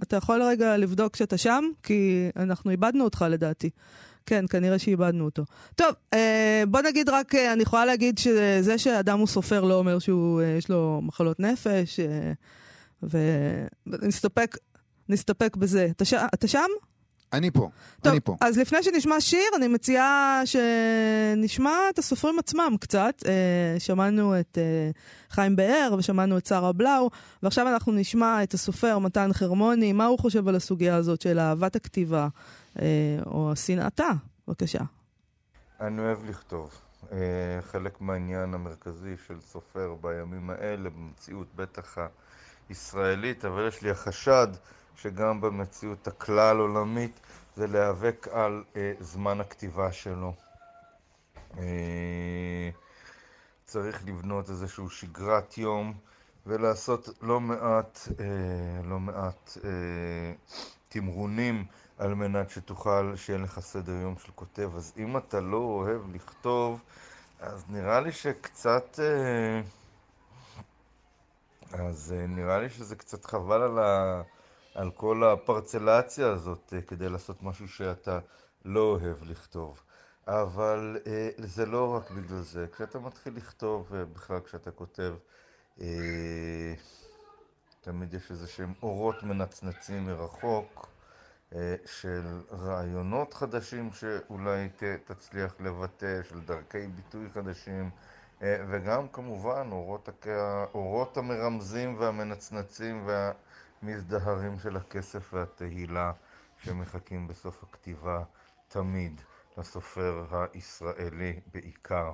אתה יכול רגע לבדוק שאתה שם? כי אנחנו איבדנו אותך לדעתי. כן, כנראה שאיבדנו אותו. טוב, אה, בוא נגיד רק, אה, אני יכולה להגיד שזה שאדם הוא סופר לא אומר שיש לו מחלות נפש, אה, ונסתפק נסתפק בזה. אתה, ש... אתה שם? אני פה, טוב, אני פה. אז לפני שנשמע שיר, אני מציעה שנשמע את הסופרים עצמם קצת. אה, שמענו את אה, חיים באר ושמענו את שרה בלאו, ועכשיו אנחנו נשמע את הסופר מתן חרמוני, מה הוא חושב על הסוגיה הזאת של אהבת הכתיבה, אה, או שנאתה. בבקשה. אני אוהב לכתוב. אה, חלק מהעניין המרכזי של סופר בימים האלה, במציאות בטח הישראלית, אבל יש לי החשד שגם במציאות הכלל עולמית זה להיאבק על אה, זמן הכתיבה שלו. אה, צריך לבנות איזשהו שגרת יום ולעשות לא מעט, אה, לא מעט אה, תמרונים על מנת שתוכל, שיהיה לך סדר יום של כותב. אז אם אתה לא אוהב לכתוב, אז נראה לי שקצת... אה, אז אה, נראה לי שזה קצת חבל על, על כל הפרצלציה הזאת אה, כדי לעשות משהו שאתה לא אוהב לכתוב. אבל אה, זה לא רק בגלל זה. כשאתה מתחיל לכתוב, אה, בכלל כשאתה כותב, תמיד יש איזה שהם אורות מנצנצים מרחוק. של רעיונות חדשים שאולי תצליח לבטא, של דרכי ביטוי חדשים, וגם כמובן אורות. אורות המרמזים והמנצנצים והמזדהרים של הכסף והתהילה שמחכים בסוף הכתיבה תמיד לסופר הישראלי בעיקר.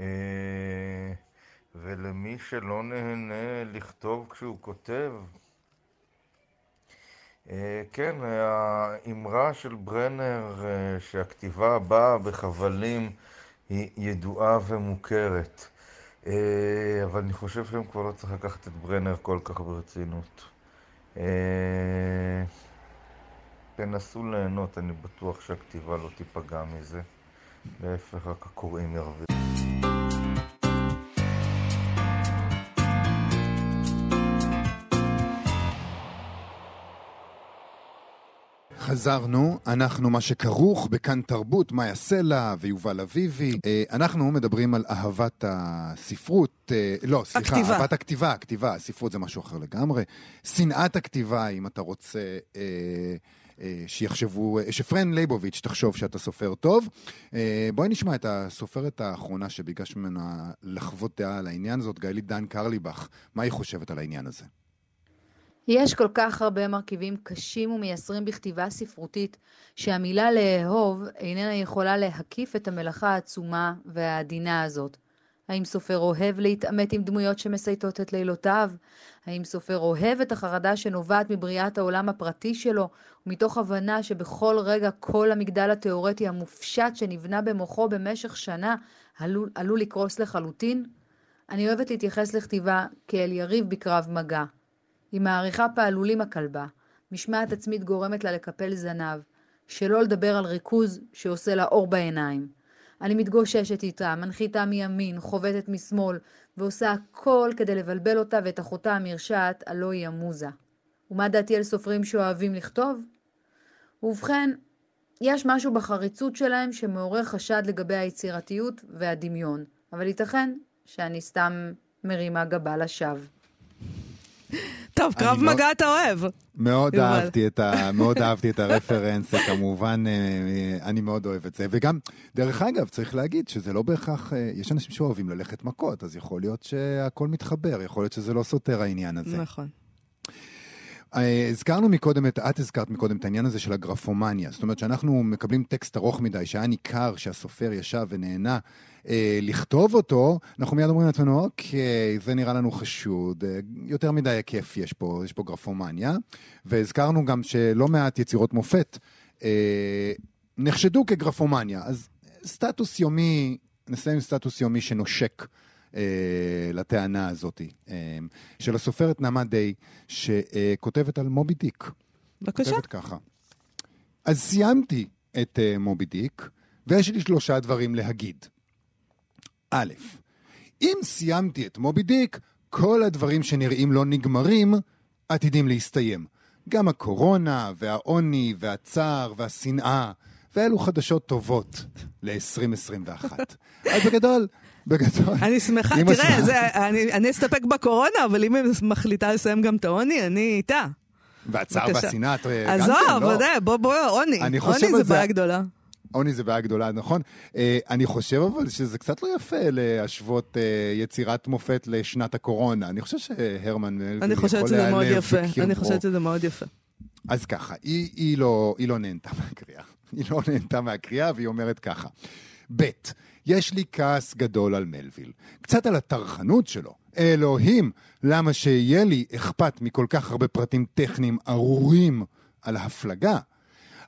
אה, ולמי שלא נהנה לכתוב כשהוא כותב, אה, כן, האמרה של ברנר אה, שהכתיבה באה בחבלים היא ידועה ומוכרת. אבל אני חושב שהיום כבר לא צריך לקחת את ברנר כל כך ברצינות. תנסו ליהנות, אני בטוח שהכתיבה לא תיפגע מזה. להפך, רק הקוראים ירוויחו. חזרנו, אנחנו מה שכרוך בכאן תרבות, מאיה סלע ויובל אביבי. אה, אנחנו מדברים על אהבת הספרות, אה, לא, סליחה, הכתיבה. אהבת הכתיבה, הכתיבה, הספרות זה משהו אחר לגמרי. שנאת הכתיבה, אם אתה רוצה אה, שיחשבו, שפרן ליבוביץ' תחשוב שאתה סופר טוב. בואי נשמע את הסופרת האחרונה שביקש ממנה לחוות דעה על העניין הזאת, גלית דן קרליבך. מה היא חושבת על העניין הזה? יש כל כך הרבה מרכיבים קשים ומייסרים בכתיבה ספרותית, שהמילה לאהוב איננה יכולה להקיף את המלאכה העצומה והעדינה הזאת. האם סופר אוהב להתעמת עם דמויות שמסייטות את לילותיו? האם סופר אוהב את החרדה שנובעת מבריאת העולם הפרטי שלו, ומתוך הבנה שבכל רגע כל המגדל התאורטי המופשט שנבנה במוחו במשך שנה עלול, עלול לקרוס לחלוטין? אני אוהבת להתייחס לכתיבה כאל יריב בקרב מגע. היא מעריכה פעלולים הכלבה, משמעת עצמית גורמת לה לקפל זנב, שלא לדבר על ריכוז שעושה לה אור בעיניים. אני מתגוששת איתה, מנחיתה מימין, חובטת משמאל, ועושה הכל כדי לבלבל אותה ואת אחותה המרשעת, הלא היא המוזה. ומה דעתי על סופרים שאוהבים לכתוב? ובכן, יש משהו בחריצות שלהם שמעורר חשד לגבי היצירתיות והדמיון, אבל ייתכן שאני סתם מרימה גבה לשווא. טוב, קרב לא- מגע אתה אוהב. מאוד יובל. אהבתי, את ה, מאוד אהבתי את הרפרנס, כמובן, אה, אה, אני מאוד אוהב את זה. וגם, דרך אגב, צריך להגיד שזה לא בהכרח, אה, יש אנשים שאוהבים ללכת מכות, אז יכול להיות שהכל מתחבר, יכול להיות שזה לא סותר העניין הזה. נכון. הזכרנו מקודם, את, את הזכרת מקודם את העניין הזה של הגרפומניה. זאת אומרת שאנחנו מקבלים טקסט ארוך מדי, שהיה ניכר שהסופר ישב ונהנה אה, לכתוב אותו, אנחנו מיד אומרים לעצמנו, אוקיי, זה נראה לנו חשוד, אה, יותר מדי היקף יש פה, יש פה גרפומניה. והזכרנו גם שלא מעט יצירות מופת אה, נחשדו כגרפומניה. אז סטטוס יומי, נסיים עם סטטוס יומי שנושק. אה, לטענה הזאת, אה, של הסופרת נעמה דיי, שכותבת על מובי דיק. בבקשה. כותבת ככה. אז סיימתי את אה, מובי דיק, ויש לי שלושה דברים להגיד. א', אם סיימתי את מובי דיק, כל הדברים שנראים לא נגמרים, עתידים להסתיים. גם הקורונה, והעוני, והצער, והשנאה, ואלו חדשות טובות ל-2021. [LAUGHS] אז בגדול, בגדול... אני שמחה, תראה, זה- אני אני אסתפק בקורונה, אבל אם היא מחליטה לסיים גם את העוני, אני איתה. והצער. והשנאה, את, אה, גם עזוב, כן, לא? ודאי, בוא, בוא, עוני. עוני זה- בעיה גדולה. עוני זה בעיה גדולה, נכון? אה, אני חושב אבל שזה קצת לא יפה להשוות אה, יצירת מופת לשנת הקורונה. אני חושב שהרמן מלוויל יכול להיעלב. בקרבו. אני חושבת שזה מאוד יפה. אז ככה, היא, היא, לא, היא לא נהנתה מהקריאה. [LAUGHS] היא לא נהנתה מהקריאה, והיא אומרת ככה: ב', יש לי כעס גדול על מלוויל. קצת על הטרחנות שלו. אלוהים, למה שיהיה לי אכפת מכל כך הרבה פרטים טכניים ארורים על ההפלגה?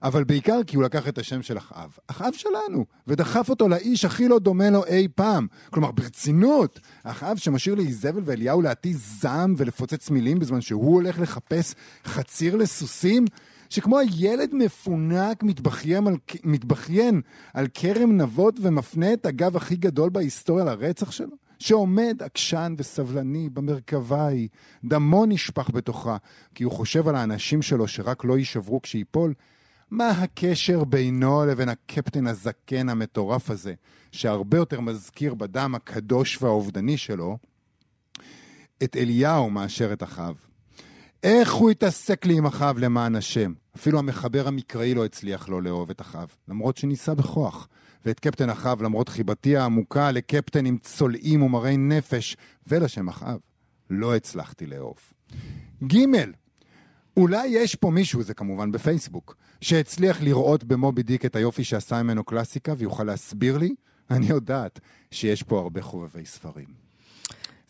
אבל בעיקר כי הוא לקח את השם של אחאב, אחאב שלנו, ודחף אותו לאיש הכי לא דומה לו אי פעם. כלומר, ברצינות, אחאב שמשאיר לאיזבל ואליהו להתיז זעם ולפוצץ מילים בזמן שהוא הולך לחפש חציר לסוסים, שכמו הילד מפונק מתבכיין על, מתבכיין על כרם נבות ומפנה את הגב הכי גדול בהיסטוריה לרצח שלו? שעומד עקשן וסבלני במרכבה ההיא, דמו נשפך בתוכה, כי הוא חושב על האנשים שלו שרק לא יישברו כשיפול. מה הקשר בינו לבין הקפטן הזקן המטורף הזה, שהרבה יותר מזכיר בדם הקדוש והאובדני שלו, את אליהו מאשר את אחאב? איך הוא התעסק לי עם אחאב למען השם? אפילו המחבר המקראי לא הצליח לא לאהוב את אחאב, למרות שניסה בכוח. ואת קפטן אחאב, למרות חיבתי העמוקה לקפטן עם צולעים ומראי נפש, ולשם אחאב, לא הצלחתי לאהוב. ג' אולי יש פה מישהו, זה כמובן בפייסבוק, שהצליח לראות במובי דיק את היופי שעשה ממנו קלאסיקה ויוכל להסביר לי? אני יודעת שיש פה הרבה חובבי ספרים.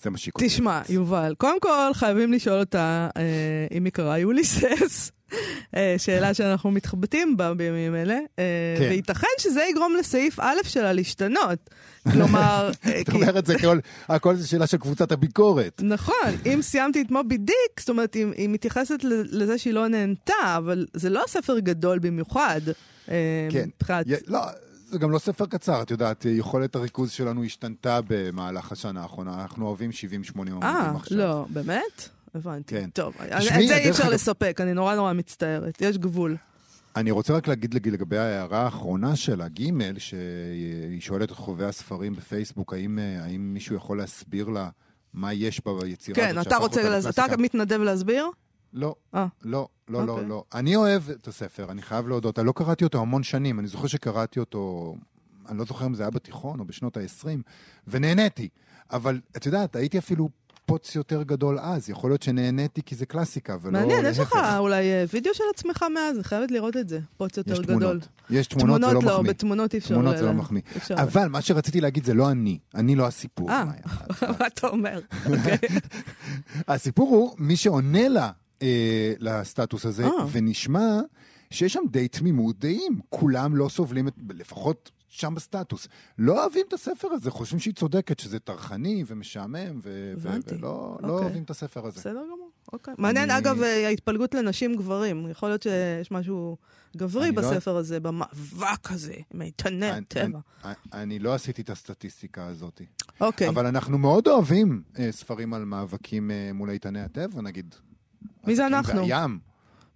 זה מה שהיא כותבת. תשמע, יובל, קודם כל חייבים לשאול אותה אה, אם היא קראה יוליסס. אה, שאלה שאנחנו מתחבטים בה בימים אלה, אה, כן. וייתכן שזה יגרום לסעיף א' שלה להשתנות. כלומר, [LAUGHS] אה, את כי- אומרת, זה הכל, הכל זה שאלה של קבוצת הביקורת. נכון, אם סיימתי את מובי דיק, זאת אומרת, היא, היא מתייחסת לזה שהיא לא נהנתה, אבל זה לא ספר גדול במיוחד. אה, כן. מבחינת... לא, זה גם לא ספר קצר, את יודעת, יכולת הריכוז שלנו השתנתה במהלך השנה האחרונה, אנחנו אוהבים 70-80 עמודים אה, עכשיו. לא, באמת? הבנתי. כן. טוב, תשמעי, את זה אי אפשר אגב- לספק, אני נורא נורא מצטערת, יש גבול. אני רוצה רק להגיד לג- לגבי ההערה האחרונה שלה, ג', שהיא שואלת את חובבי הספרים בפייסבוק, האם, אה, האם מישהו יכול להסביר לה מה יש ביצירה כן, הזאת אתה רוצה, אותה לז- אתה? מתנדב להסביר? לא, אה. לא, לא, לא, אוקיי. לא. אני אוהב את הספר, אני חייב להודות. אני לא קראתי אותו המון שנים, אני זוכר שקראתי אותו, אני לא זוכר אם זה היה בתיכון או בשנות ה-20, ונהניתי. אבל את יודעת, הייתי אפילו פוץ יותר גדול אז. יכול להיות שנהניתי כי זה קלאסיקה, ולא מעניין, יש לך. אולי אה, וידאו של עצמך מאז, אני חייבת לראות את זה. פוץ יותר גדול. תמונות. יש תמונות, זה לא לא, מחמיא. בתמונות אי אפשר... תמונות זה ל- לא מחמיא. אבל מה שרציתי להגיד זה לא אני, אני לא הסיפור. אה. מה [LAUGHS] אתה אומר? אוקיי. [LAUGHS] הסיפור הוא מי שעונה לה, אה, לסטטוס הזה, אה. ונשמע שיש שם די תמימות דעים. כולם לא סובלים, לפחות שם בסטטוס, לא אוהבים את הספר הזה, חושבים שהיא צודקת, שזה טרחני ומשעמם, ו- ו-. ולא לא אוקיי. אוהבים את הספר הזה. בסדר גמור, אוקיי. מעניין, אני- אגב, אה, ההתפלגות לנשים גברים. יכול להיות שיש משהו גברי לא- בספר הזה, במאבק הזה, עם איתני הטבע. אני- אני לא עשיתי את הסטטיסטיקה הזאת. אוקיי. אבל אנחנו מאוד אוהבים אה, ספרים על מאבקים אה, מול איתני הטבע, נגיד. מי זה אנחנו? והים.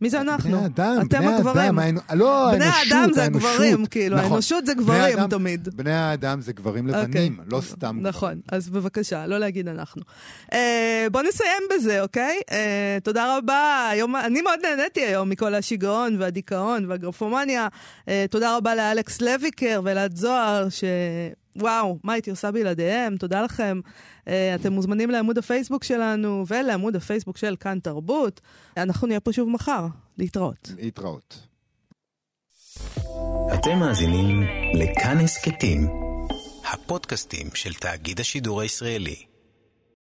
מי זה אנחנו? בני אדם, אתם בני הגברים. האנ- לא, בני האנושות, האדם זה האנושות. הגברים, כאילו, נכון. האנושות זה בני גברים האדם- תמיד. בני האדם זה גברים לבנים, לא סתם גברים. נכון, אז בבקשה, לא להגיד אנחנו. אה, בוא נסיים בזה, אוקיי? אה, תודה רבה. היום, אני מאוד נהניתי היום מכל השיגעון והדיכאון והגרפומניה. אה, תודה רבה לאלכס לויקר ואלעד זוהר, ש... וואו, מה הייתי עושה בלעדיהם? תודה לכם. אה, אתם מוזמנים לעמוד הפייסבוק שלנו ולעמוד הפייסבוק של כאן תרבות. אנחנו נהיה פה שוב מחר. להתראות. להתראות. אתם מאזינים לכאן הסכתים, הפודקאסטים של תאגיד השידור הישראלי.